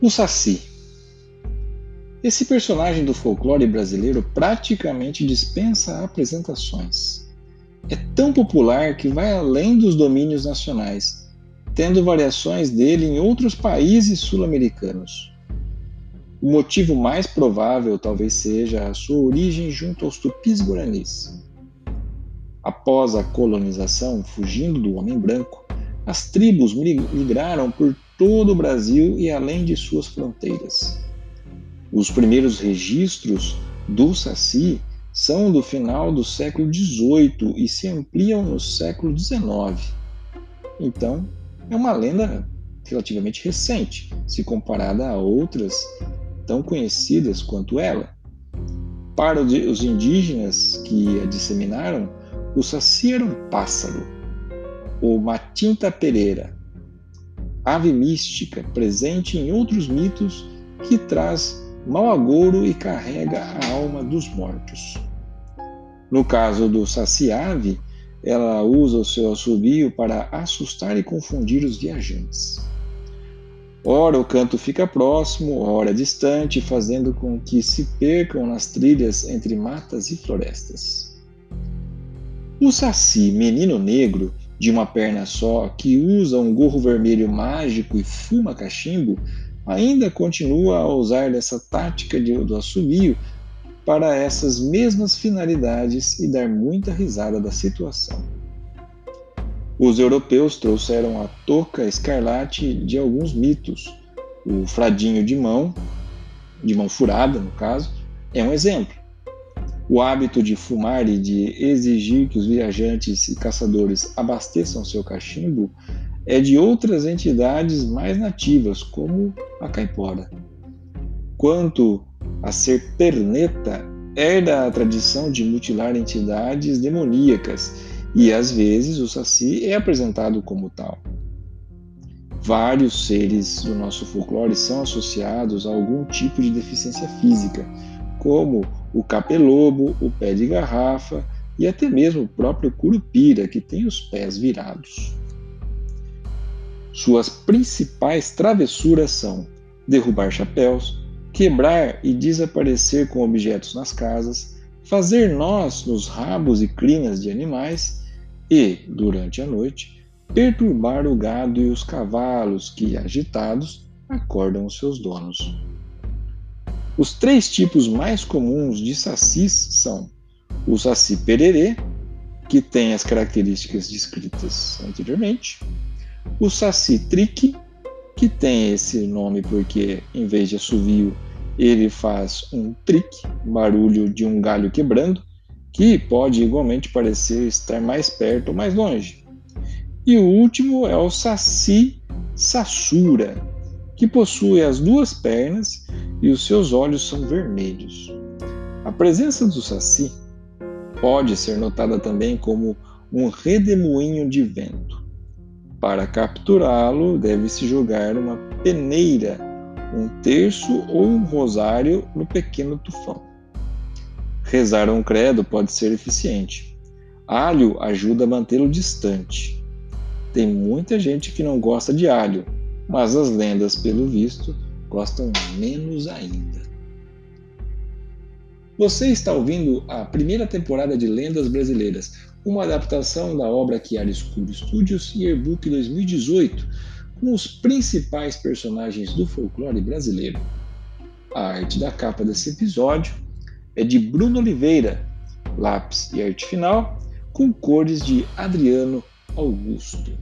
O Saci. Esse personagem do folclore brasileiro praticamente dispensa apresentações. É tão popular que vai além dos domínios nacionais, tendo variações dele em outros países sul-americanos. O motivo mais provável talvez seja a sua origem junto aos tupis-guaranis. Após a colonização, fugindo do homem branco, as tribos migraram por todo o Brasil e além de suas fronteiras. Os primeiros registros do Saci são do final do século XVIII e se ampliam no século XIX. Então, é uma lenda relativamente recente, se comparada a outras tão conhecidas quanto ela. Para os indígenas que a disseminaram, o Saci era um pássaro, o Matinta Pereira, ave mística presente em outros mitos que traz mau agouro e carrega a alma dos mortos. No caso do Saci-ave, ela usa o seu assobio para assustar e confundir os viajantes. Ora o canto fica próximo, ora distante, fazendo com que se percam nas trilhas entre matas e florestas. O Saci, menino negro, de uma perna só, que usa um gorro vermelho mágico e fuma cachimbo, ainda continua a usar dessa tática de, do assobio para essas mesmas finalidades e dar muita risada da situação. Os europeus trouxeram a touca escarlate de alguns mitos. O fradinho de mão, de mão furada no caso, é um exemplo. O hábito de fumar e de exigir que os viajantes e caçadores abasteçam seu cachimbo é de outras entidades mais nativas, como a caipora. Quanto a ser perneta, herda a tradição de mutilar entidades demoníacas e às vezes o saci é apresentado como tal. Vários seres do nosso folclore são associados a algum tipo de deficiência física, como o capelobo, o pé de garrafa e até mesmo o próprio curupira, que tem os pés virados. Suas principais travessuras são derrubar chapéus, quebrar e desaparecer com objetos nas casas, fazer nós nos rabos e crinas de animais e, durante a noite, perturbar o gado e os cavalos que, agitados, acordam os seus donos. Os três tipos mais comuns de sacis são o saci pererê, que tem as características descritas anteriormente, o saci trique, que tem esse nome porque em vez de assovio ele faz um trique, barulho de um galho quebrando, que pode igualmente parecer estar mais perto ou mais longe. E o último é o saci sassura, que possui as duas pernas e os seus olhos são vermelhos. A presença do saci pode ser notada também como um redemoinho de vento. Para capturá-lo, deve-se jogar uma peneira, um terço ou um rosário no pequeno tufão. Rezar um credo pode ser eficiente. Alho ajuda a mantê-lo distante. Tem muita gente que não gosta de alho, mas as lendas, pelo visto, gostam menos ainda. Você está ouvindo a primeira temporada de Lendas Brasileiras, uma adaptação da obra Chiaroscuro Studios e e-book 2018, com os principais personagens do folclore brasileiro. A arte da capa desse episódio é de Bruno Oliveira, lápis e arte final com cores de Adriano Augusto.